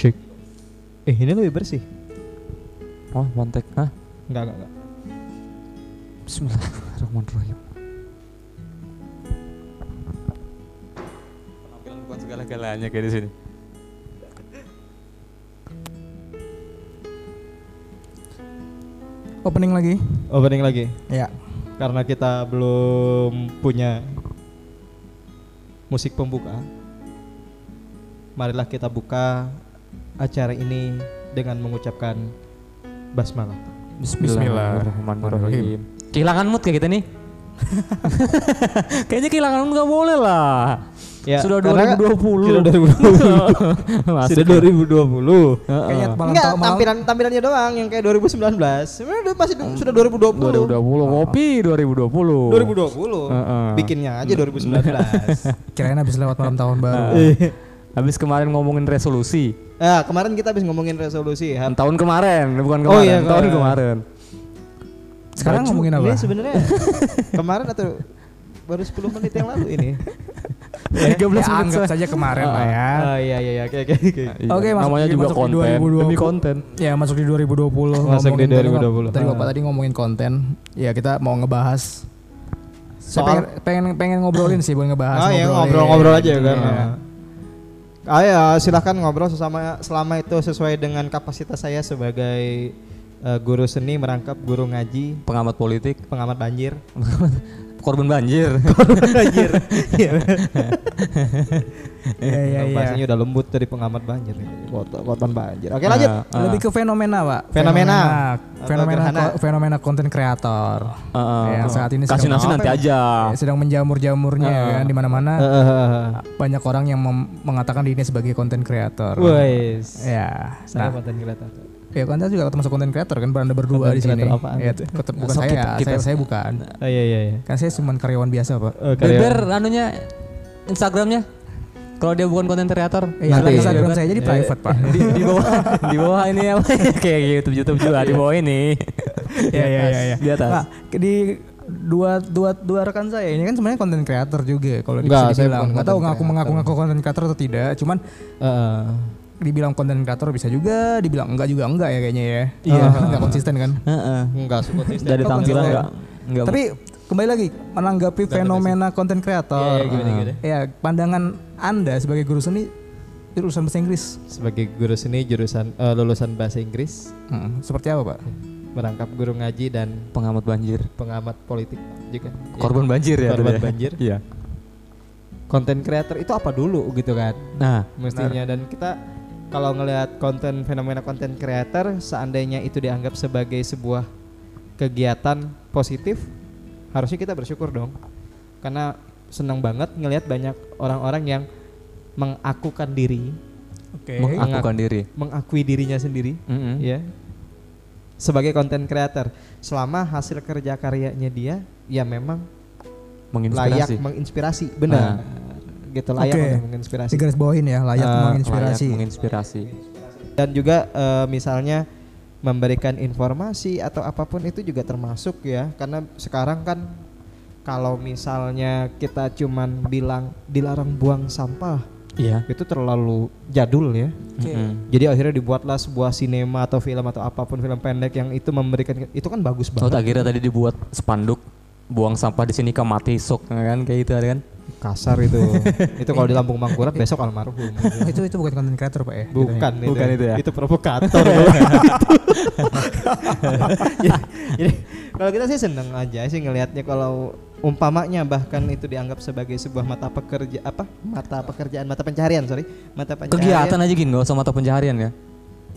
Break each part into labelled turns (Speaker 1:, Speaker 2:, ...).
Speaker 1: Cek. Eh ini lebih bersih.
Speaker 2: Oh, one take. Hah?
Speaker 1: Enggak enggak enggak.
Speaker 2: Bismillahirrahmanirrahim. Penampilan bukan segala-galanya kayak di sini.
Speaker 3: Opening lagi.
Speaker 1: Opening lagi.
Speaker 3: Ya.
Speaker 1: Karena kita belum punya musik pembuka. Marilah kita buka acara ini dengan mengucapkan basmalah.
Speaker 2: Bismillahirrahmanirrahim. Kehilangan mood kayak kita nih. Kayaknya kehilangan mood gak boleh lah.
Speaker 1: Ya,
Speaker 2: Sudah
Speaker 1: karena
Speaker 2: 2020.
Speaker 1: Sudah 2020.
Speaker 2: Masuk
Speaker 1: Sudah
Speaker 2: ya.
Speaker 1: 2020.
Speaker 3: Kayaknya malam
Speaker 1: Enggak, tampilan tampilannya doang yang kayak 2019. Sebenarnya masih du- sudah 2020.
Speaker 2: 2020 ngopi 2020.
Speaker 1: 2020.
Speaker 2: Heeh.
Speaker 1: Bikinnya aja 2019.
Speaker 3: kirain habis lewat malam tahun baru.
Speaker 2: Habis kemarin ngomongin resolusi.
Speaker 1: Nah, kemarin kita habis ngomongin resolusi. Har-
Speaker 2: Tahun kemarin, bukan
Speaker 1: Oh
Speaker 2: kemarin.
Speaker 1: iya,
Speaker 2: tahun
Speaker 1: kemarin.
Speaker 2: kemarin.
Speaker 3: Sekarang
Speaker 1: Baju
Speaker 3: ngomongin apa?
Speaker 1: Ini sebenarnya kemarin atau baru 10 menit yang lalu ini.
Speaker 2: 13
Speaker 3: Ya,
Speaker 2: menit
Speaker 3: anggap
Speaker 2: saya.
Speaker 3: saja kemarin lah ya.
Speaker 1: Oh iya iya iya oke oke oke.
Speaker 2: Iya,
Speaker 3: Oke, masuk
Speaker 2: namanya juga
Speaker 3: masuk di
Speaker 2: konten
Speaker 3: 2020.
Speaker 2: demi konten.
Speaker 3: Ya masuk di 2020
Speaker 1: Masuk di
Speaker 3: ngomongin tadi-
Speaker 1: 2020.
Speaker 3: Tadi Bapak
Speaker 1: Ah.
Speaker 3: tadi ngomongin konten Ya kita mau ngebahas Saya
Speaker 1: Soal-
Speaker 3: pengen, pengen, pengen ngobrolin sih Buat ngebahas
Speaker 1: Oh iya
Speaker 3: ngobrolin.
Speaker 1: ngobrol-ngobrol aja kan. Ya silahkan ngobrol sesama selama itu sesuai dengan kapasitas saya sebagai eh, guru seni merangkap guru ngaji.
Speaker 2: Pengamat politik,
Speaker 1: pengamat banjir
Speaker 2: korban banjir.
Speaker 1: banjir Iya.
Speaker 3: Iya iya iya
Speaker 1: bahasanya udah lembut dari pengamat banjir korban banjir oke lanjut
Speaker 2: Nah, ah.
Speaker 3: Lebih ke fenomena pak
Speaker 1: Fenomena.
Speaker 3: Fenomena Fenomena,
Speaker 1: gerhana.
Speaker 3: ko- fenomena konten kreator
Speaker 2: Ah, ah,
Speaker 3: Yang saat ini
Speaker 2: kasih
Speaker 3: sedang-
Speaker 2: nasi nanti aja.
Speaker 3: Ya, Sedang menjamur-jamurnya
Speaker 2: Ah.
Speaker 3: kan di mana-mana
Speaker 1: eh, eh, eh.
Speaker 3: banyak orang yang mengatakan dirinya sebagai konten kreator.
Speaker 1: Wes.
Speaker 3: Ya,
Speaker 1: Saya
Speaker 3: nah,
Speaker 1: konten kreator.
Speaker 3: Ya konten juga termasuk konten kreator kan beranda berdua
Speaker 1: Konten
Speaker 3: di sini.
Speaker 1: apaan
Speaker 3: Ya,
Speaker 1: itu?
Speaker 3: ket- bukan
Speaker 2: So,
Speaker 3: saya,
Speaker 2: kita- kita-
Speaker 3: saya, saya bukan.
Speaker 1: Oh iya iya iya.
Speaker 3: Kan saya cuma karyawan biasa pak.
Speaker 1: Oh,
Speaker 2: Beber anunya Instagramnya. Kalau dia bukan konten kreator,
Speaker 3: Iya,
Speaker 1: Nanti.
Speaker 3: Instagram saya jadi private pak.
Speaker 2: di, di bawah di bawah ini apa kayak YouTube YouTube juga di bawah ini.
Speaker 3: Iya iya iya. iya.
Speaker 2: Di atas.
Speaker 3: Nah, di dua dua dua rekan saya ini kan sebenarnya konten kreator juga kalau bisa
Speaker 1: saya
Speaker 3: dibilang. Nggak tahu ngaku mengaku ngaku konten kreator atau tidak. Cuman
Speaker 1: Heeh.
Speaker 3: Dibilang konten kreator bisa juga, dibilang enggak juga enggak ya kayaknya ya.
Speaker 1: Iya.
Speaker 3: Enggak konsisten kan.
Speaker 2: Heeh.
Speaker 1: Enggak suka
Speaker 2: Dari tampilan
Speaker 3: konsisten?
Speaker 2: enggak enggak
Speaker 3: Tapi kembali lagi menanggapi fenomena konten
Speaker 1: Iya,
Speaker 3: kreator.
Speaker 1: iya, gimana, gimana?
Speaker 3: Ya, pandangan Anda sebagai guru seni jurusan bahasa Inggris
Speaker 1: sebagai guru seni jurusan eh, lulusan bahasa Inggris,
Speaker 3: hmm, seperti apa, Pak?
Speaker 1: merangkap guru ngaji dan
Speaker 2: pengamat banjir.
Speaker 1: pengamat politik juga. Ya.
Speaker 2: Korban banjir ya.
Speaker 1: Korban
Speaker 2: ya?
Speaker 1: banjir.
Speaker 2: Iya.
Speaker 1: Konten kreator itu apa dulu gitu kan?
Speaker 2: Nah,
Speaker 1: Mestinya dan kita kalau ngelihat konten fenomena konten kreator seandainya itu dianggap sebagai sebuah kegiatan positif, harusnya kita bersyukur dong. Karena senang banget ngelihat banyak orang-orang yang mengakukan diri,
Speaker 3: Oke.
Speaker 2: mengakukan diri.
Speaker 1: mengakui dirinya sendiri,
Speaker 2: Mm-mm.
Speaker 1: ya sebagai konten kreator selama hasil kerja karyanya dia ya memang layak
Speaker 2: Menginspirasi.
Speaker 1: menginspirasi benar gitu layak
Speaker 3: Oke.
Speaker 1: untuk menginspirasi
Speaker 3: Di garis bawahin ya, layak
Speaker 1: Ah,
Speaker 3: menginspirasi.
Speaker 2: Layak menginspirasi.
Speaker 1: dan juga eh, misalnya memberikan informasi atau apa pun itu juga termasuk ya karena sekarang kan kalau misalnya kita cuman bilang dilarang buang sampah
Speaker 2: Iya.
Speaker 1: itu terlalu jadul ya
Speaker 2: Mm-mm.
Speaker 1: jadi akhirnya dibuatlah sebuah sinema atau film atau apa pun film pendek yang itu memberikan itu kan bagus
Speaker 2: Oh,
Speaker 1: banget
Speaker 2: tak kira tadi dibuat spanduk buang sampah di sini ke mati sok kan kayak gitu kan?
Speaker 1: Kasar itu. Itu kalau di Lampung Mangkurat besok almarhum.
Speaker 3: Oh, itu itu bukan konten kreator, Pak ya?
Speaker 1: bukan itu,
Speaker 2: Bukan itu ya?
Speaker 1: itu provokator jadi, jadi kalau kita sih seneng aja sih ngelihatnya kalau umpamanya bahkan itu dianggap sebagai sebuah mata pekerja apa? Mata pekerjaan mata pencaharian sorry. Mata pencaharian.
Speaker 2: Kegiatan aja gini nggak usah mata pencaharian ya.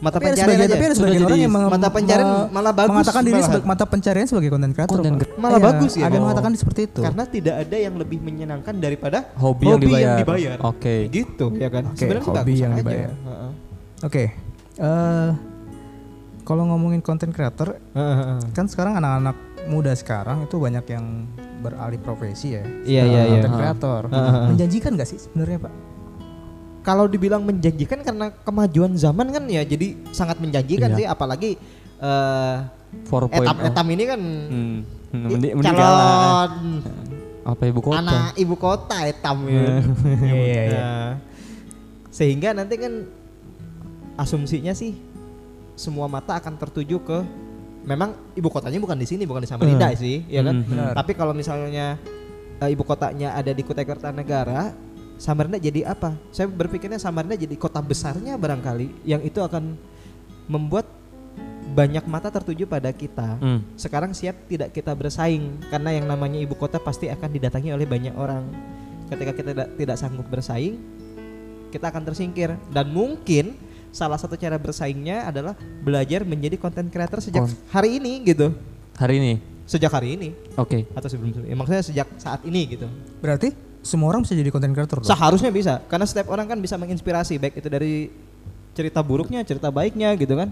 Speaker 1: Mata
Speaker 3: Tapi ada
Speaker 1: pencaharian
Speaker 3: sebagian,
Speaker 1: aja
Speaker 3: tapi ada
Speaker 2: Sudah
Speaker 3: sebagian orang yang meng-
Speaker 1: mata pencarian malah bagus
Speaker 3: mengatakan diri sebagai mata pencarian sebagai konten kreator.
Speaker 2: Konten kreator.
Speaker 1: Malah
Speaker 3: Iya,
Speaker 1: bagus ya?
Speaker 3: Ada yang
Speaker 1: Oh.
Speaker 3: mengatakan seperti itu.
Speaker 1: karena tidak ada yang lebih menyenangkan daripada
Speaker 2: Hobi, yang dibayar.
Speaker 1: dibayar.
Speaker 2: Oke.
Speaker 1: gitu ya kan
Speaker 3: Oke,
Speaker 1: sebenarnya
Speaker 3: hobi
Speaker 1: bagus
Speaker 3: yang dibayar.
Speaker 1: Heeh.
Speaker 3: Oke. eh kalau ngomongin konten kreator,
Speaker 1: Heeh, heeh.
Speaker 3: kan sekarang anak-anak muda sekarang itu banyak yang beralih profesi ya.
Speaker 1: Iya, iya, iya.
Speaker 3: Konten kreator. Menjanjikan gak sih sebenarnya Pak?
Speaker 1: Kalau dibilang menjanjikan karena kemajuan zaman kan ya jadi sangat menjanjikan
Speaker 2: Iya.
Speaker 1: sih apalagi eh
Speaker 2: 4.0.
Speaker 1: etam-etam ini kan
Speaker 2: Hmm.
Speaker 1: i-
Speaker 2: Mending, mending kalah.
Speaker 1: calon
Speaker 2: Apa ibu kota?
Speaker 1: anak ibu kota etam ya.
Speaker 3: Iya iya iya.
Speaker 1: Nah, sehingga nanti kan asumsinya sih semua mata akan tertuju ke memang ibu kotanya bukan di sini bukan di Samarinda
Speaker 2: Hmm.
Speaker 1: sih ya kan
Speaker 2: Hmm.
Speaker 3: Benar.
Speaker 1: tapi kalau misalnya eh, ibu kotanya ada di Kutai Kartanegara Samarinda jadi apa? Saya berpikirnya Samarinda jadi kota besarnya barangkali yang itu akan membuat banyak mata tertuju pada kita.
Speaker 2: Hmm.
Speaker 1: sekarang siap tidak kita bersaing karena yang namanya ibu kota pasti akan didatangi oleh banyak orang. Ketika kita tidak, tidak sanggup bersaing kita akan tersingkir. Dan mungkin salah satu cara bersaingnya adalah belajar menjadi content creator sejak
Speaker 2: Kon-
Speaker 1: hari ini gitu.
Speaker 2: Hari ini.
Speaker 1: sejak hari ini.
Speaker 2: Oke.
Speaker 1: atau sebelum ya, maksudnya sejak saat ini gitu.
Speaker 3: Berarti semua orang bisa jadi content creator dong?
Speaker 1: seharusnya bisa karena setiap orang kan bisa menginspirasi baik itu dari cerita buruknya cerita baiknya gitu kan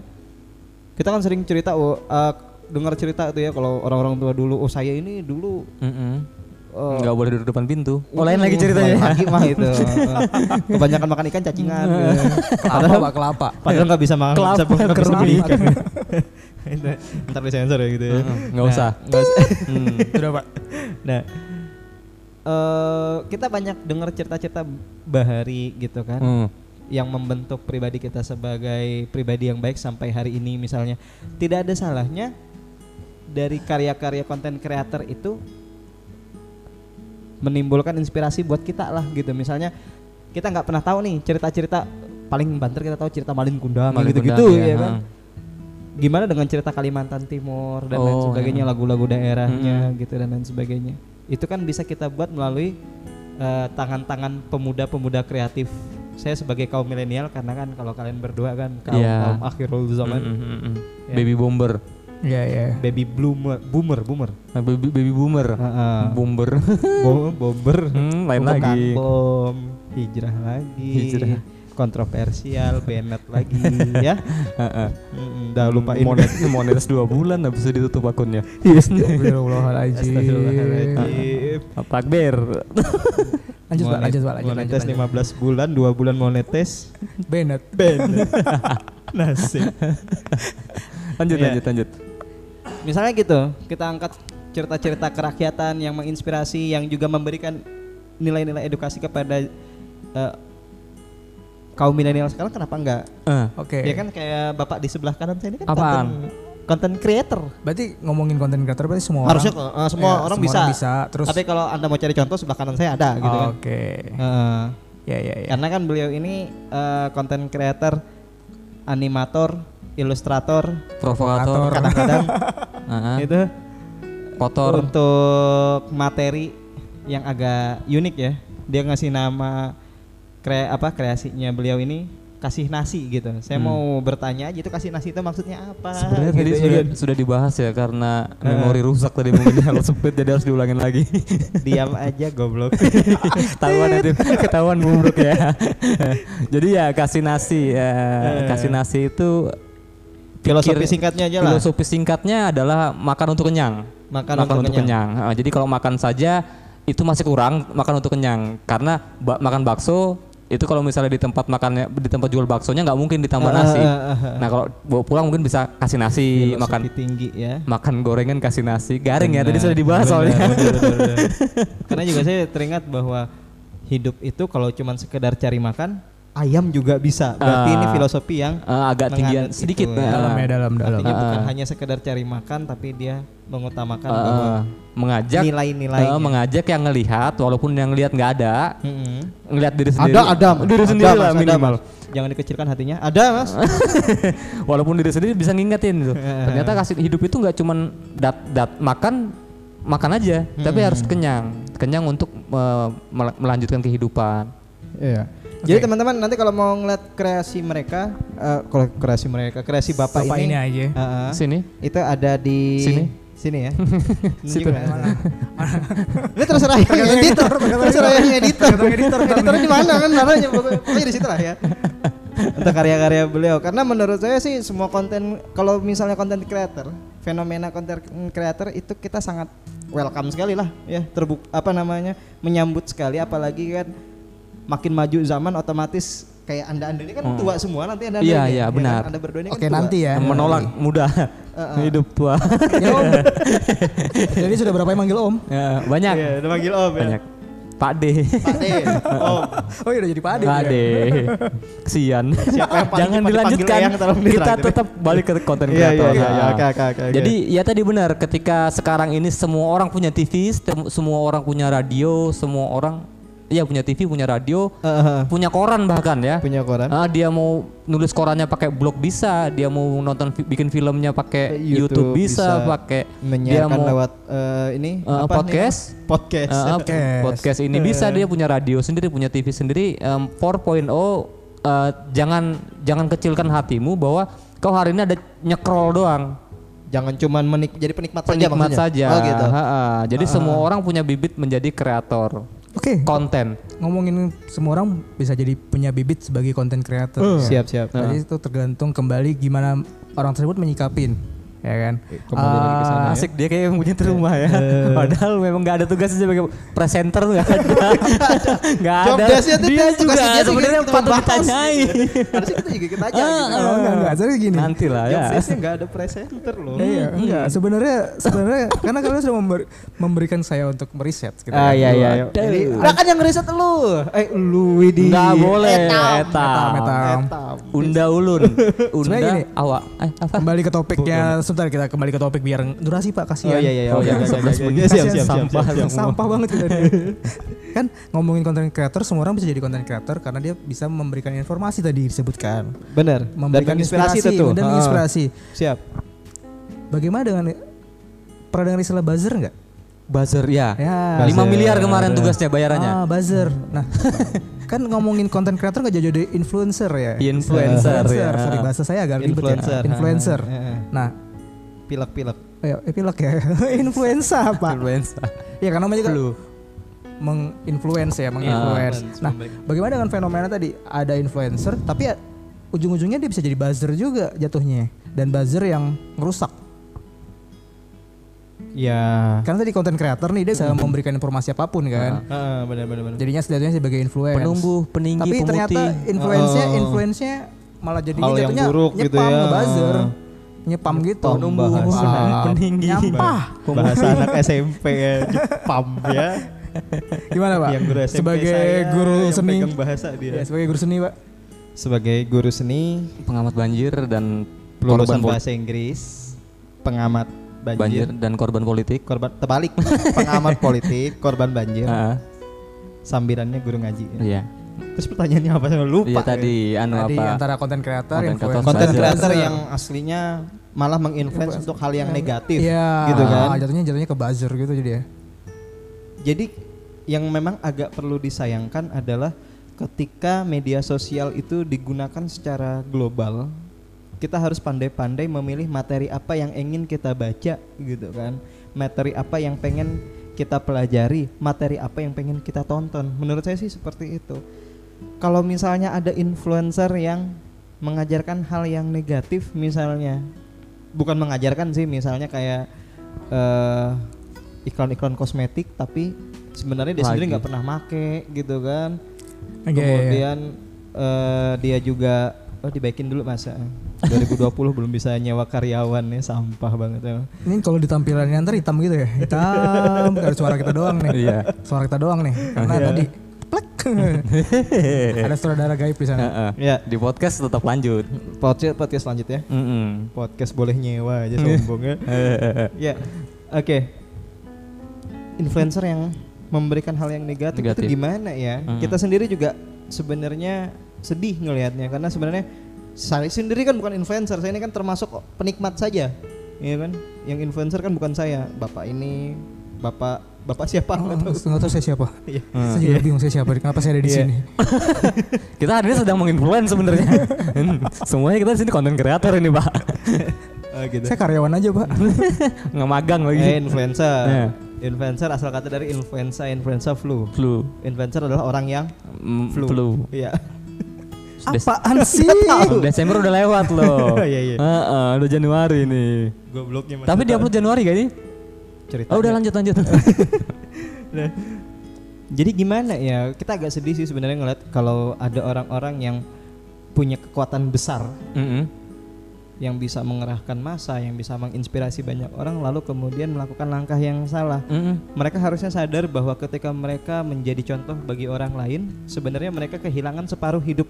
Speaker 1: kita kan sering cerita oh, eh, dengar cerita tuh ya kalau orang-orang tua dulu oh saya ini dulu
Speaker 2: Mm-mm.
Speaker 1: eh,
Speaker 2: Nggak boleh duduk depan pintu.
Speaker 3: Oh, lain lagi
Speaker 1: uh,
Speaker 3: ceritanya.
Speaker 1: lain lagi mah itu kebanyakan makan ikan cacingan gitu.
Speaker 3: kelapa pak kelapa.
Speaker 1: padahal nggak bisa makan
Speaker 3: Kelapa,
Speaker 1: bisa, bisa
Speaker 3: kerupuk.
Speaker 1: beli ikan Itu, ntar disensor ya gitu ya
Speaker 2: nggak usah.
Speaker 1: nggak usah
Speaker 2: Hmm.
Speaker 3: Sudah pak.
Speaker 1: Nah, eh kita banyak dengar cerita-cerita Bahari gitu kan,
Speaker 2: Hmm.
Speaker 1: yang membentuk pribadi kita sebagai pribadi yang baik sampai hari ini misalnya. Tidak ada salahnya dari karya-karya konten kreator itu menimbulkan inspirasi buat kita lah gitu. Misalnya kita nggak pernah tahu nih cerita-cerita paling banter kita tahu cerita Malin Kundang gitu-gitu ya
Speaker 2: ya,
Speaker 1: kan.
Speaker 2: ha.
Speaker 1: Gimana dengan cerita Kalimantan Timur dan lain
Speaker 2: Oh,
Speaker 1: sebagainya
Speaker 2: ya.
Speaker 1: lagu-lagu daerahnya
Speaker 2: Mm-mm.
Speaker 1: gitu dan lain sebagainya. Itu kan bisa kita buat melalui eh, tangan-tangan pemuda-pemuda kreatif. Saya sebagai kaum milenial karena kan kalau kalian berdua kan kaum,
Speaker 2: Iya.
Speaker 1: kaum akhirul zaman,
Speaker 2: Mm, mm, mm, mm.
Speaker 1: Ya.
Speaker 2: Baby bomber.
Speaker 3: Iya iya.
Speaker 1: baby bloomer, boomer, boomer,
Speaker 2: Nah, Baby, baby boomer.
Speaker 1: Heeh.
Speaker 2: Bomber.
Speaker 1: Bo- bomber,
Speaker 2: Hmm, lain
Speaker 1: bukan
Speaker 2: lagi.
Speaker 1: bom, hijrah lagi,
Speaker 2: Hijrah.
Speaker 1: Kontroversial, Bennett lagi ya.
Speaker 2: Heeh.
Speaker 1: Udah lupain.
Speaker 2: Monet, monetis dua bulan habis itu ditutup akunnya.
Speaker 3: Astagfirullahaladzim.
Speaker 2: Takbir.
Speaker 3: Lanjut pak,
Speaker 1: Monet-
Speaker 3: lanjut pak, lanjut.
Speaker 1: Monetes
Speaker 3: lanjut, lanjut.
Speaker 1: 15 bulan, 2 bulan monetes.
Speaker 3: Bennett.
Speaker 1: Bennett. Nasib.
Speaker 2: Lanjut,
Speaker 1: Iya.
Speaker 2: lanjut, lanjut.
Speaker 1: Misalnya gitu, kita angkat cerita-cerita kerakyatan yang menginspirasi, yang juga memberikan nilai-nilai edukasi kepada eh, kaum milenial sekarang. Kenapa enggak?
Speaker 2: Eh,
Speaker 3: Oke.
Speaker 1: Ya kan kayak bapak di sebelah kanan saya ini kan
Speaker 2: Apaan?
Speaker 1: content creator.
Speaker 3: Berarti ngomongin konten creator berarti semua
Speaker 1: Harusnya
Speaker 3: orang.
Speaker 1: eh, semua
Speaker 3: Ya,
Speaker 1: orang
Speaker 3: semua
Speaker 1: bisa.
Speaker 3: orang bisa. Terus
Speaker 1: Tapi kalau anda mau cari contoh sebelah kanan saya ada gitu kan.
Speaker 3: Oke.
Speaker 1: Heeh.
Speaker 3: Ya ya ya.
Speaker 1: Karena kan beliau ini eh, content creator, animator, ilustrator,
Speaker 2: provokator.
Speaker 1: kadang-kadang
Speaker 2: Heeh.
Speaker 1: itu
Speaker 2: Kotor.
Speaker 1: untuk materi yang agak unik ya. Dia ngasih nama kre apa kreasinya beliau ini kasih nasi gitu. Saya
Speaker 2: Hmm.
Speaker 1: mau bertanya aja itu kasih nasi itu maksudnya apa?
Speaker 2: Sebenarnya
Speaker 1: gitu
Speaker 2: tadi
Speaker 1: ya
Speaker 2: sudah,
Speaker 1: kan.
Speaker 2: sudah dibahas ya karena memori rusak tadi mungkin kalau sempit jadi harus diulangin lagi.
Speaker 1: diam aja goblok.
Speaker 2: ketahuan nanti ketahuan buruk ya. jadi ya kasih nasi ya,
Speaker 1: Eh.
Speaker 2: kasih nasi itu
Speaker 1: Filosofi
Speaker 2: pikir-
Speaker 1: singkatnya aja lah.
Speaker 2: Filosofi singkatnya adalah makan untuk kenyang.
Speaker 1: Makan,
Speaker 2: makan untuk kenyang. Ah, jadi kalau makan saja itu masih kurang makan untuk kenyang karena ba- makan bakso itu kalau misalnya di tempat makannya di tempat jual baksonya nggak mungkin ditambah
Speaker 1: Ah,
Speaker 2: nasi.
Speaker 1: ah, ah, ah.
Speaker 2: Nah kalau bawa pulang mungkin bisa kasih nasi
Speaker 1: Filosofi
Speaker 2: makan
Speaker 1: tinggi ya.
Speaker 2: makan gorengan kasih nasi garing ya tadi sudah dibahas
Speaker 1: benar,
Speaker 2: soalnya.
Speaker 1: benar, benar, benar. Karena juga saya teringat bahwa hidup itu kalau cuman sekedar cari makan, ayam juga bisa. Berarti ini
Speaker 2: Ah.
Speaker 1: filosofi yang
Speaker 2: Eh, agak tinggian sedikit
Speaker 1: itu,
Speaker 2: nah.
Speaker 3: Dalam ya dalam dalam.
Speaker 1: artinya bukan
Speaker 2: Ah.
Speaker 1: hanya sekedar cari makan, tapi dia mengutamakan
Speaker 2: Eh,
Speaker 1: bahwa
Speaker 2: mengajak
Speaker 1: nilai-nilainya.
Speaker 2: eh, mengajak yang ngelihat walaupun yang lihat nggak ada
Speaker 1: Mm-mm.
Speaker 2: ngelihat diri sendiri
Speaker 1: Ada, ada,
Speaker 2: diri
Speaker 1: Ada,
Speaker 2: sendiri
Speaker 1: Mas,
Speaker 2: lah
Speaker 1: ada,
Speaker 2: minimal
Speaker 1: Mas. Jangan dikecilkan hatinya. Ada mas.
Speaker 2: walaupun diri sendiri bisa ngingetin gitu.
Speaker 1: Eh.
Speaker 2: ternyata kasih hidup itu nggak cuman dat dat makan makan aja tapi
Speaker 1: Hmm.
Speaker 2: harus kenyang kenyang untuk mel- melanjutkan kehidupan
Speaker 1: Iya. Jadi teman-teman nanti kalau mau ngeliat kreasi mereka, eh, kalau kreasi mereka, kreasi bapak,
Speaker 3: Bapak ini aja.
Speaker 1: Heeh.
Speaker 2: sini
Speaker 1: itu ada di
Speaker 2: Sini.
Speaker 1: sini ya.
Speaker 2: Situ.
Speaker 1: Nggak? Ini terserah yang editor, terserah yang editor. editor, editor di mana kan namanya pokoknya, pokoknya di situ lah ya. Untuk karya-karya beliau karena menurut saya sih semua konten kalau misalnya konten creator, fenomena konten creator itu kita sangat welcome sekali lah ya terbuk apa namanya menyambut sekali apalagi kan makin maju zaman otomatis kayak anda anda ini kan
Speaker 2: Hmm.
Speaker 1: tua semua nanti anda
Speaker 2: Iya, iya,
Speaker 1: ya kan?
Speaker 2: benar.
Speaker 1: anda berdua ini kan
Speaker 3: Oke
Speaker 1: tua.
Speaker 3: nanti ya.
Speaker 2: menolak muda
Speaker 1: Heeh.
Speaker 2: hidup tua
Speaker 3: Ya, Om. Jadi sudah berapa yang manggil Om?
Speaker 2: Ya, banyak
Speaker 1: Iya, udah manggil om ya.
Speaker 2: banyak Pak D.
Speaker 1: Pak D. Oh,
Speaker 3: Oh iya udah jadi.
Speaker 2: Pak
Speaker 3: ya?
Speaker 2: D. Kesian.
Speaker 1: Siapa yang paling
Speaker 2: Jangan dilanjutkan. Kita tetap balik ke konten
Speaker 1: Iya, iya,
Speaker 2: kreator.
Speaker 1: iya, iya, oke, oke, oke, oke.
Speaker 2: Jadi ya tadi benar ketika sekarang ini semua orang punya TV, semua orang punya radio, semua orang iya punya TV, punya radio,
Speaker 1: Eh, eh, eh.
Speaker 2: punya koran bahkan ya.
Speaker 1: punya koran.
Speaker 2: Ah, dia mau nulis korannya pakai blog bisa, dia mau nonton bikin filmnya pakai
Speaker 1: YouTube
Speaker 2: YouTube, bisa,
Speaker 1: bisa.
Speaker 2: pakai dia mau
Speaker 1: lewat eh, ini
Speaker 2: Eh,
Speaker 1: apa nih?
Speaker 2: podcast.
Speaker 1: podcast
Speaker 2: Ah,
Speaker 3: Podcast.
Speaker 2: podcast ini bisa dia punya radio sendiri, punya TV sendiri. Em, 4.0 eh, jangan jangan kecilkan hatimu bahwa kau hari ini ada nyekrol doang.
Speaker 1: jangan cuman menik jadi penikmat, saja
Speaker 2: penikmat
Speaker 1: maksudnya?
Speaker 2: saja.
Speaker 1: oh gitu
Speaker 2: Ha, ha. Jadi semua orang punya bibit menjadi kreator
Speaker 3: Oke.
Speaker 2: konten.
Speaker 3: Ngomongin semua orang bisa jadi punya bibit sebagai konten creator.
Speaker 1: siap siap
Speaker 3: Jadi itu tergantung kembali gimana orang tersebut menyikapin, ya kan?
Speaker 1: Kembali lagi ke sana
Speaker 3: Ah,
Speaker 1: ya.
Speaker 2: Asik dia kayak yang punya rumah ya. Padahal memang nggak ada tugasnya sebagai presenter nggak ada. Nggak
Speaker 1: Job
Speaker 2: ada.
Speaker 1: desk-nya tuh
Speaker 2: Dia juga sebenarnya patut ditanyai.
Speaker 1: harusnya kita juga kita aja gitu.
Speaker 3: Oh, enggak enggak, jadi gini.
Speaker 2: Nanti lah ya.
Speaker 1: Job desk-nya nggak ada presenter loh
Speaker 3: Iya, enggak. Sebenarnya sebenarnya karena kalian sudah member- memberikan saya untuk meriset gitu.
Speaker 1: ah
Speaker 3: kan.
Speaker 1: iya iya iya. Jadi, kan yang ngeriset lu eh lu Widi
Speaker 2: Nggak boleh.
Speaker 1: Etam.
Speaker 2: Etam. Unda ulun. Unda awak. Eh?
Speaker 3: Kembali ke topiknya, sebentar kita kembali ke topik biar durasi Pak
Speaker 1: oh
Speaker 3: kasihan.
Speaker 1: iya iya iya
Speaker 2: Oh, iya, 11
Speaker 1: oke, oke.
Speaker 2: menit.
Speaker 1: siap siap
Speaker 2: sampah
Speaker 1: siap, siap.
Speaker 3: Sampah banget kita kan ngomongin konten creator semua orang bisa jadi konten creator karena dia bisa memberikan informasi tadi disebutkan.
Speaker 1: bener dan
Speaker 3: Memberikan
Speaker 1: menginspirasi
Speaker 3: inspirasi
Speaker 1: tentu
Speaker 3: dan menginspirasi.
Speaker 1: siap
Speaker 3: Bagaimana dengan pernah dengar istilah buzzer enggak?
Speaker 2: Buzzer ya.
Speaker 3: Ya.
Speaker 2: 5 miliar kemarin tugasnya bayarannya.
Speaker 3: Ah, buzzer. Nah, kan ngomongin konten creator nggak jadi jadi influencer ya?
Speaker 2: Influencer, ya.
Speaker 3: Sorry bahasa saya agak ribet
Speaker 1: Influencer,
Speaker 3: ya. Influencer.
Speaker 1: ah, ah.
Speaker 3: Nah,
Speaker 1: pilek-pilek
Speaker 3: ayo epilog ya. Influenza apa?
Speaker 2: Influencer.
Speaker 3: ya karena namanya juga
Speaker 2: Flu.
Speaker 3: menginfluence ya, menginfluence.
Speaker 1: influence,
Speaker 3: nah, bagaimana dengan fenomena tadi? Ada influencer tapi ya, ujung-ujungnya dia bisa jadi buzzer juga jatuhnya. Dan buzzer yang merusak.
Speaker 1: ya
Speaker 3: Karena tadi konten creator nih dia bisa memberikan informasi apa pun kan.
Speaker 1: ah, bener bener bener
Speaker 3: Jadinya setidaknya sebagai influence.
Speaker 2: Penumbuh, peninggi,
Speaker 3: Tapi
Speaker 2: pemutih.
Speaker 3: ternyata influence-nya
Speaker 1: Oh.
Speaker 3: influence-nya malah jadinya
Speaker 1: Hal yang
Speaker 3: jatuhnya
Speaker 1: buruk gitu
Speaker 3: nyepam,
Speaker 1: ya.
Speaker 3: ngebuzzer. Nyepam gitu.
Speaker 1: Bahasa.
Speaker 2: peninggi.
Speaker 3: Nyampah.
Speaker 1: bahasa anak SMP ya Jepam ya
Speaker 3: Gimana, Pak?
Speaker 1: yang guru SMP
Speaker 3: sebagai
Speaker 1: saya
Speaker 3: guru
Speaker 1: yang
Speaker 3: seni.
Speaker 1: bahasa dia
Speaker 3: Ya, sebagai guru seni, Pak.
Speaker 1: sebagai guru seni
Speaker 2: pengamat banjir dan
Speaker 1: lulusan bahasa Inggris pengamat
Speaker 2: banjir.
Speaker 1: banjir,
Speaker 2: dan korban politik.
Speaker 1: korban terbalik pengamat politik korban banjir
Speaker 2: Heeh.
Speaker 1: sambilannya guru ngaji
Speaker 2: Iya.
Speaker 1: Terus pertanyaannya apa saya lupa
Speaker 2: Iya
Speaker 1: ya.
Speaker 2: tadi anu
Speaker 3: Tadi
Speaker 2: apa?
Speaker 3: antara konten creator,
Speaker 2: Konten
Speaker 3: influencer.
Speaker 2: creator,
Speaker 1: konten creator yang aslinya malah menginfluence untuk hal yang negatif
Speaker 3: Iya,
Speaker 1: gitu kan
Speaker 3: Jatuhnya jatuhnya ke buzzer gitu jadi ya.
Speaker 1: Jadi yang memang agak perlu disayangkan adalah ketika media sosial itu digunakan secara global, kita harus pandai-pandai memilih materi apa yang ingin kita baca gitu kan. Materi apa yang pengen kita pelajari, materi apa yang pengen kita tonton. Menurut saya sih seperti itu. Kalau misalnya ada influencer yang mengajarkan hal yang negatif misalnya, bukan mengajarkan sih misalnya kayak eh, iklan-iklan kosmetik tapi sebenarnya dia sendiri
Speaker 2: Lagi.
Speaker 1: nggak pernah make gitu kan
Speaker 3: Oke,
Speaker 1: kemudian eh, dia juga oh dibaikin dulu masa 2020 belum bisa nyewa karyawan ya sampah banget ya.
Speaker 3: Ini kalau di tampilannya ntar hitam gitu ya. Hitam, ada suara kita doang nih.
Speaker 2: Iya.
Speaker 3: Suara kita doang nih. Karena tadi plek. ada sutradara gaib di sana.
Speaker 2: Heeh.
Speaker 1: ya
Speaker 2: Di podcast tetap lanjut.
Speaker 1: podcast podcast lanjut ya podcast boleh nyewa aja sombong ya ya oke influencer yang memberikan hal yang negatif,
Speaker 2: Negatif.
Speaker 1: itu gimana ya
Speaker 2: Mm.
Speaker 1: kita sendiri juga sebenarnya sedih ngelihatnya karena sebenarnya saya sendiri kan bukan influencer saya ini kan termasuk penikmat saja ya kan yang influencer kan bukan saya bapak ini bapak bapak siapa
Speaker 3: Oh,
Speaker 1: tahu
Speaker 3: nggak tahu saya siapa.
Speaker 1: Iya.
Speaker 3: Saya juga bingung saya siapa. Kenapa saya ada di
Speaker 1: Iya.
Speaker 3: sini?
Speaker 2: Kita hari ini sedang menginfluence sebenarnya. Semuanya kita di sini konten kreator ini, Pak.
Speaker 1: Oh, gitu.
Speaker 3: Saya karyawan aja, Pak.
Speaker 2: Nggak magang lagi.
Speaker 1: Eh, influencer
Speaker 2: Iya.
Speaker 1: influencer asal kata dari influenza influenza flu
Speaker 2: Flu.
Speaker 1: influencer adalah orang yang
Speaker 2: Mm,
Speaker 1: flu,
Speaker 2: flu.
Speaker 1: iya
Speaker 2: Des-
Speaker 3: Apaan sih?
Speaker 2: Desember udah lewat loh.
Speaker 1: Iya, iya.
Speaker 2: Heeh, udah Januari nih.
Speaker 1: gobloknya
Speaker 2: Tapi dia upload Januari gak ini?
Speaker 1: Cerita
Speaker 2: Oh udah lanjut lanjut.
Speaker 1: jadi gimana ya kita agak sedih sih sebenarnya ngeliat kalau ada orang-orang yang punya kekuatan besar
Speaker 2: Mm-mm.
Speaker 1: yang bisa mengerahkan massa, yang bisa menginspirasi banyak orang lalu kemudian melakukan langkah yang salah.
Speaker 2: Mm-mm.
Speaker 1: Mereka harusnya sadar bahwa ketika mereka menjadi contoh bagi orang lain, sebenarnya mereka kehilangan separuh hidup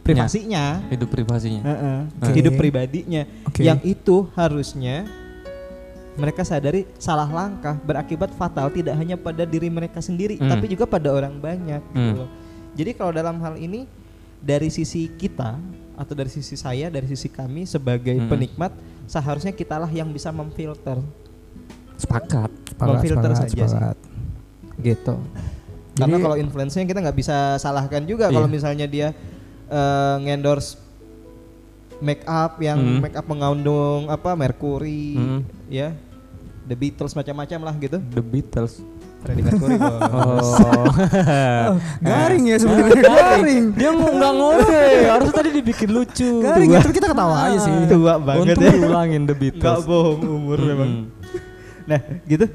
Speaker 1: privasinya,
Speaker 2: Hidup privasinya.
Speaker 1: Heeh,
Speaker 3: Oke.
Speaker 1: hidup pribadinya.
Speaker 3: Oke.
Speaker 1: Yang itu harusnya mereka sadari salah langkah berakibat fatal tidak hanya pada diri mereka sendiri,
Speaker 2: Hmm.
Speaker 1: tapi juga pada orang banyak. gitu
Speaker 2: Hmm.
Speaker 1: loh. Jadi kalau dalam hal ini dari sisi kita atau dari sisi saya, dari sisi kami sebagai
Speaker 2: Hmm.
Speaker 1: penikmat, seharusnya kitalah yang bisa memfilter.
Speaker 2: Sepakat.
Speaker 1: Memfilter saja sih.
Speaker 3: sepakat.
Speaker 1: gitu. Karena kalau influence-nya kita nggak bisa salahkan juga
Speaker 2: Iya.
Speaker 1: kalau misalnya dia eh, ngendorse make up yang
Speaker 2: Hmm.
Speaker 1: make up mengandung apa merkuri
Speaker 2: Hmm.
Speaker 1: ya The Beatles macam-macam lah gitu.
Speaker 2: The Beatles.
Speaker 1: Freddie Mercury bos.
Speaker 2: Oh.
Speaker 3: Garing ya sebenarnya garing.
Speaker 2: Dia ng- nggak ngomong. Harusnya tadi dibikin lucu.
Speaker 3: Garing ya, kita ketawa aja sih.
Speaker 1: Tua banget
Speaker 2: Untung
Speaker 1: ya.
Speaker 2: diulangin The
Speaker 1: Nggak
Speaker 2: Beatles.
Speaker 1: bohong umur
Speaker 2: Mm-mm.
Speaker 1: memang. Nah gitu.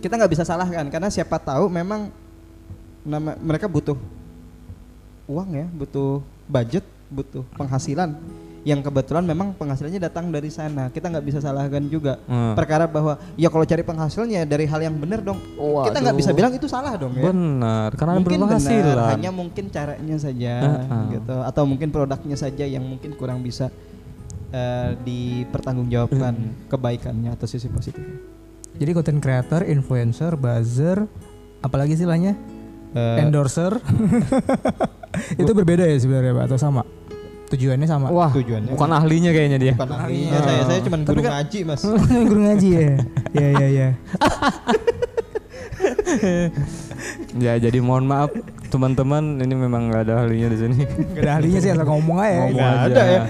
Speaker 1: Kita nggak bisa salahkan karena siapa tahu memang nama mereka butuh uang ya, butuh budget, butuh penghasilan yang kebetulan memang penghasilannya datang dari sana. Kita nggak bisa salahkan juga.
Speaker 2: Hmm.
Speaker 1: Perkara bahwa ya kalau cari penghasilannya dari hal yang benar dong. Kita nggak
Speaker 2: Waduh.
Speaker 1: bisa bilang itu salah dong ya.
Speaker 2: Benar, karena
Speaker 1: mungkin benar,
Speaker 2: berpenghasilan.
Speaker 1: hanya mungkin caranya saja
Speaker 2: Heeh.
Speaker 1: gitu atau mungkin produknya saja yang mungkin kurang bisa eh, dipertanggungjawabkan kebaikannya atau sisi positifnya.
Speaker 3: Jadi content creator, influencer, buzzer, apalagi istilahnya
Speaker 1: Eh,
Speaker 3: endorser. itu berbeda ya sebenarnya Pak atau sama? Tujuannya sama.
Speaker 2: Wah,
Speaker 1: Tujuannya.
Speaker 2: bukan ahlinya kayaknya dia.
Speaker 1: bukan ahlinya saya saya cuma guru ngaji mas
Speaker 3: Guru ngaji ya. Ya ya ya.
Speaker 2: Ya, jadi mohon maaf teman-teman, ini memang nggak ada ahlinya di sini.
Speaker 3: Gak ada ahlinya sih asal ngomong aja.
Speaker 2: Ngomong
Speaker 1: Nggak
Speaker 2: aja.
Speaker 1: ada ya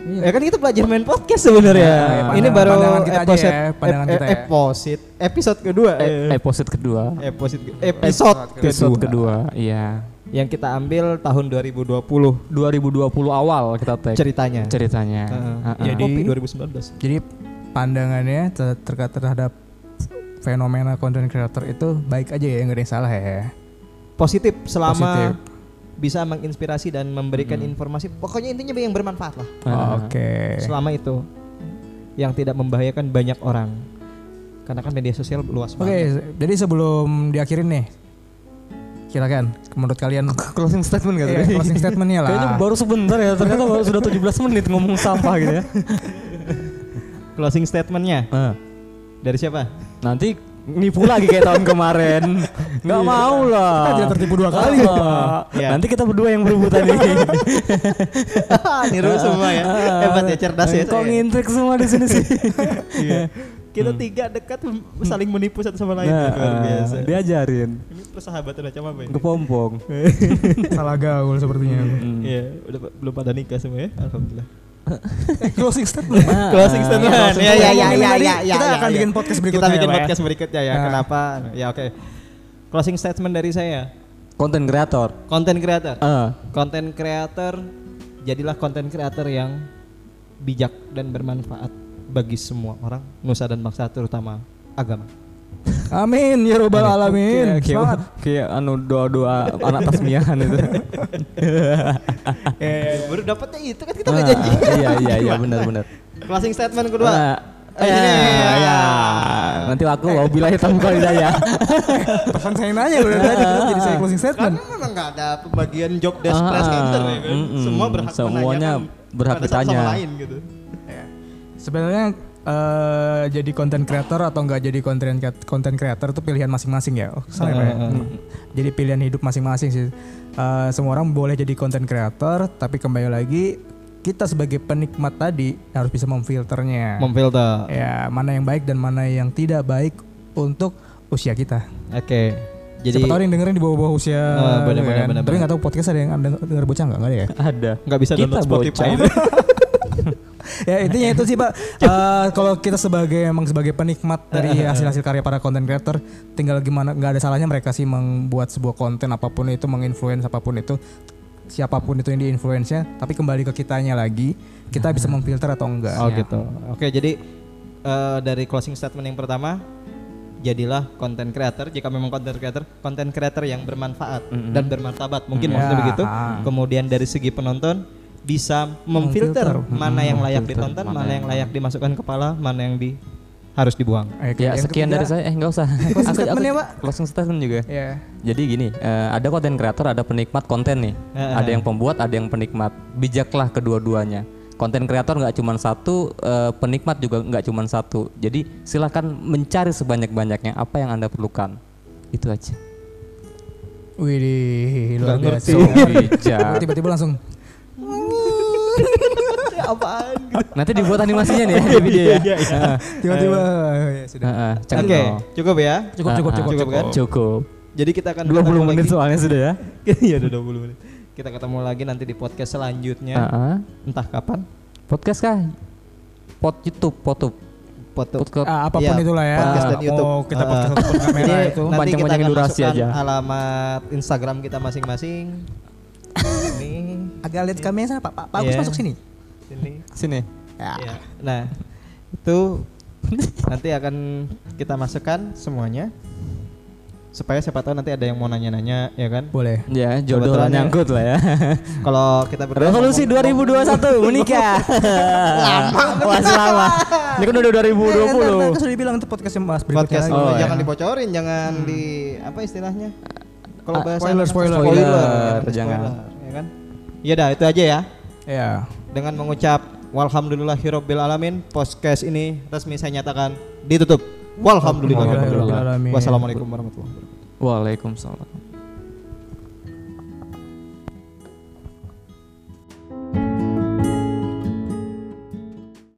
Speaker 1: ya kan kita belajar main podcast sebenarnya
Speaker 3: Ya, ya,
Speaker 1: ini baru episode
Speaker 3: ya, pandangan kita ya.
Speaker 1: episode episode kedua
Speaker 2: episode kedua.
Speaker 1: episode episode
Speaker 2: Episode
Speaker 1: kedua
Speaker 2: kedua, iya.
Speaker 1: Yang kita ambil tahun 2020
Speaker 2: 2020 awal kita tag
Speaker 1: ceritanya
Speaker 2: ceritanya.
Speaker 1: Heeh.
Speaker 2: Heeh.
Speaker 3: Jadi-
Speaker 1: Kopi 2019
Speaker 3: Jadi pandangannya ter- terkait terhadap fenomena content creator itu baik aja ya nggak ada yang salah ya.
Speaker 1: positif selama
Speaker 3: Positif.
Speaker 1: bisa menginspirasi dan memberikan
Speaker 2: Hmm.
Speaker 1: informasi pokoknya intinya yang bermanfaat lah
Speaker 2: Heeh.
Speaker 3: Oke.
Speaker 1: selama itu yang tidak membahayakan banyak orang karena kan media sosial luas
Speaker 3: Oke,
Speaker 1: banget
Speaker 3: jadi sebelum diakhirin nih, silakan menurut kalian
Speaker 2: Closing statement
Speaker 3: Iya,
Speaker 2: tadi?
Speaker 3: closing statementnya lah.
Speaker 2: Kayaknya baru sebentar ya, ternyata baru sudah 17 menit ngomong sampah gitu ya.
Speaker 1: closing statementnya
Speaker 2: Nah,
Speaker 1: dari siapa
Speaker 2: nanti nipu lagi kayak tahun kemarin. Nggak mau lah.
Speaker 3: Kita tidak tertipu dua kali, Pak.
Speaker 1: Iya.
Speaker 2: Nanti kita berdua yang berebutan ini.
Speaker 1: niru semua ya hebat ya cerdas ya
Speaker 2: Kok ngintrik semua di sini sih?
Speaker 1: Iya. Kita tiga dekat saling menipu satu sama lain
Speaker 2: Nah,
Speaker 1: luar
Speaker 2: ah,
Speaker 1: biasa
Speaker 2: diajarin.
Speaker 1: ini persahabatan macam apa ini
Speaker 2: Kepompong.
Speaker 3: Salah gaul sepertinya.
Speaker 2: Hmm.
Speaker 1: Iya, udah pa- belum pada nikah semua ya. Alhamdulillah.
Speaker 3: closing statement.
Speaker 1: Closing statement.
Speaker 3: closing
Speaker 1: Ya ya ya
Speaker 3: statement.
Speaker 1: ya ya ya.
Speaker 3: kita
Speaker 1: ya,
Speaker 3: akan
Speaker 1: ya.
Speaker 3: bikin podcast berikutnya
Speaker 1: Kita bikin
Speaker 3: ya, Pak, ya.
Speaker 1: podcast berikutnya ya.
Speaker 3: Nah.
Speaker 1: Kenapa? Ya oke. Closing statement dari saya.
Speaker 2: Konten kreator.
Speaker 1: Konten creator.
Speaker 2: Ah,
Speaker 1: Konten creator jadilah konten creator yang bijak dan bermanfaat bagi semua orang, nusa dan bangsa terutama agama.
Speaker 3: Amin ya robbal
Speaker 2: kayak,
Speaker 3: alamin.
Speaker 2: kayak,
Speaker 3: Semangat.
Speaker 2: kayak anu doa-doa anak tasmiahan itu.
Speaker 1: Eh, baru dapatnya itu kan kita
Speaker 2: Ah,
Speaker 1: nggak janji.
Speaker 2: iya iya iya benar-benar.
Speaker 1: Closing statement kedua.
Speaker 2: Ah,
Speaker 1: Eh,
Speaker 2: ya,
Speaker 1: ini.
Speaker 2: ya. Nanti aku mau bilang hitam kali ya.
Speaker 3: Pesan saya nanya loh tadi jadi saya closing statement.
Speaker 1: Karena memang nggak ada pembagian job desk
Speaker 2: Ah,
Speaker 1: presenter ya kan. Semua berhak
Speaker 2: Semuanya berhak ditanya.
Speaker 1: sama lain gitu.
Speaker 3: Sebenarnya eh, jadi content creator atau enggak jadi content content creator itu pilihan masing-masing ya. Oh, salah ya, ya? Hmm. Jadi pilihan hidup masing-masing sih. Eh, semua orang boleh jadi content creator, tapi kembali lagi kita sebagai penikmat tadi harus bisa memfilternya.
Speaker 1: Memfilter.
Speaker 3: ya, mana yang baik dan mana yang tidak baik untuk usia kita.
Speaker 1: Oke. Jadi
Speaker 3: Siapa tahu yang dengerin di bawah-bawah usia.
Speaker 1: Oh, benar,
Speaker 3: gitu
Speaker 1: benar,
Speaker 3: kan.
Speaker 1: benar,
Speaker 3: Tapi
Speaker 1: benar.
Speaker 3: nggak tahu podcast ada yang denger bocah nggak? Nggak ada ya?
Speaker 2: Ada.
Speaker 1: nggak bisa
Speaker 2: Kita
Speaker 1: download Spotify.
Speaker 3: ya intinya itu sih pak Eh, kalau kita sebagai emang sebagai penikmat dari hasil-hasil karya para content creator tinggal gimana nggak ada salahnya mereka sih membuat sebuah konten apa pun itu menginfluence apa pun itu siapa pun itu yang diinfluence-nya tapi kembali ke kitanya lagi kita bisa memfilter atau enggak
Speaker 1: Oh gitu. Oke, jadi eh, dari closing statement yang pertama jadilah content creator jika memang content creator content creator yang bermanfaat dan bermartabat mungkin
Speaker 3: Mm.
Speaker 1: maksudnya
Speaker 3: Ya.
Speaker 1: begitu
Speaker 3: Ah.
Speaker 1: kemudian dari segi penonton bisa memfilter
Speaker 3: Memfilter.
Speaker 1: mana yang layak ditonton,
Speaker 2: mana
Speaker 1: mana yang
Speaker 2: yang-
Speaker 1: layak dimasukkan kepala, mana yang di harus dibuang.
Speaker 3: Oke,
Speaker 2: Ya
Speaker 3: yang
Speaker 2: sekian
Speaker 3: ketiga-
Speaker 2: dari saya. Eh nggak usah.
Speaker 3: Closing statement ya, Pak?
Speaker 2: Closing statement juga.
Speaker 3: Ya.
Speaker 2: Jadi gini, eh, ada konten kreator, ada penikmat konten nih.
Speaker 1: Eh,
Speaker 2: Ada
Speaker 1: eh.
Speaker 2: yang pembuat, ada yang penikmat. Bijaklah kedua-duanya. Konten kreator nggak cuma satu, eh, penikmat juga nggak cuma satu. Jadi silahkan mencari sebanyak-banyaknya apa yang anda perlukan. Itu aja.
Speaker 3: Wih, luar biasa. Tiba-tiba langsung
Speaker 1: Apaan?
Speaker 2: Nanti dibuat animasinya nih ya di video ya. Heeh.
Speaker 3: tiba-tiba ya sudah.
Speaker 2: Heeh,
Speaker 1: Oke,
Speaker 2: cengkol.
Speaker 1: cukup ya.
Speaker 3: Cukup cukup cukup
Speaker 1: cukup kan?
Speaker 2: Cukup.
Speaker 1: Jadi kita akan
Speaker 2: 20
Speaker 1: ketemu
Speaker 2: menit
Speaker 1: lagi.
Speaker 2: soalnya sudah ya.
Speaker 1: Iya, udah 20 menit. Kita ketemu lagi nanti di podcast selanjutnya.
Speaker 2: Heeh.
Speaker 1: Entah kapan.
Speaker 2: Podcast kah? Pot YouTube, potub.
Speaker 1: Foto.
Speaker 2: Podcast.
Speaker 3: Ah, apa pun
Speaker 1: Iya,
Speaker 3: itulah ya.
Speaker 1: podcast dan
Speaker 3: Mau
Speaker 1: YouTube.
Speaker 3: kita
Speaker 1: Ah.
Speaker 3: podcast ataupun kamera
Speaker 1: Jadi
Speaker 3: itu.
Speaker 1: nanti kita
Speaker 2: Panjang-panjangin
Speaker 1: akan
Speaker 2: durasi aja.
Speaker 1: alamat Instagram kita masing-masing. Ini,
Speaker 3: Agak lihat kamera sana Pak. Pak, Pak Agus
Speaker 1: Iya.
Speaker 3: masuk sini.
Speaker 1: Sini.
Speaker 2: Sini.
Speaker 3: Ya.
Speaker 1: Ya. Nah, itu nanti akan kita masukkan semuanya supaya siapa tahu nanti ada yang mau nanya-nanya ya kan
Speaker 3: Boleh.
Speaker 2: Ya, jodoh lah
Speaker 1: ya.
Speaker 2: nyangkut lah ya.
Speaker 1: kalau kita berdua
Speaker 2: Revolusi
Speaker 1: ngomong-
Speaker 2: 2021 menikah. lama. Wah, lama. Ini kan udah
Speaker 3: Eh, ntar, ntar,
Speaker 2: 2020.
Speaker 3: kan sudah dibilang itu podcast yang berikutnya
Speaker 1: podcast
Speaker 3: lagi.
Speaker 2: Oh,
Speaker 1: jangan
Speaker 2: ya.
Speaker 1: dibocorin jangan di apa istilahnya kalau
Speaker 2: Ah,
Speaker 1: bahasa
Speaker 3: spoiler, spoiler.
Speaker 1: spoiler,
Speaker 2: Spoiler,
Speaker 1: jangan,
Speaker 2: jangan.
Speaker 1: spoiler, ya kan ya dah itu aja ya
Speaker 3: Ya.
Speaker 1: Dengan mengucap walhamdulillahirabbil alamin podcast ini resmi saya nyatakan ditutup.
Speaker 3: Walhamdulillahirabbil alamin
Speaker 1: wassalamualaikum warahmatullahi wabarakatuh.
Speaker 2: Waalaikumsalam.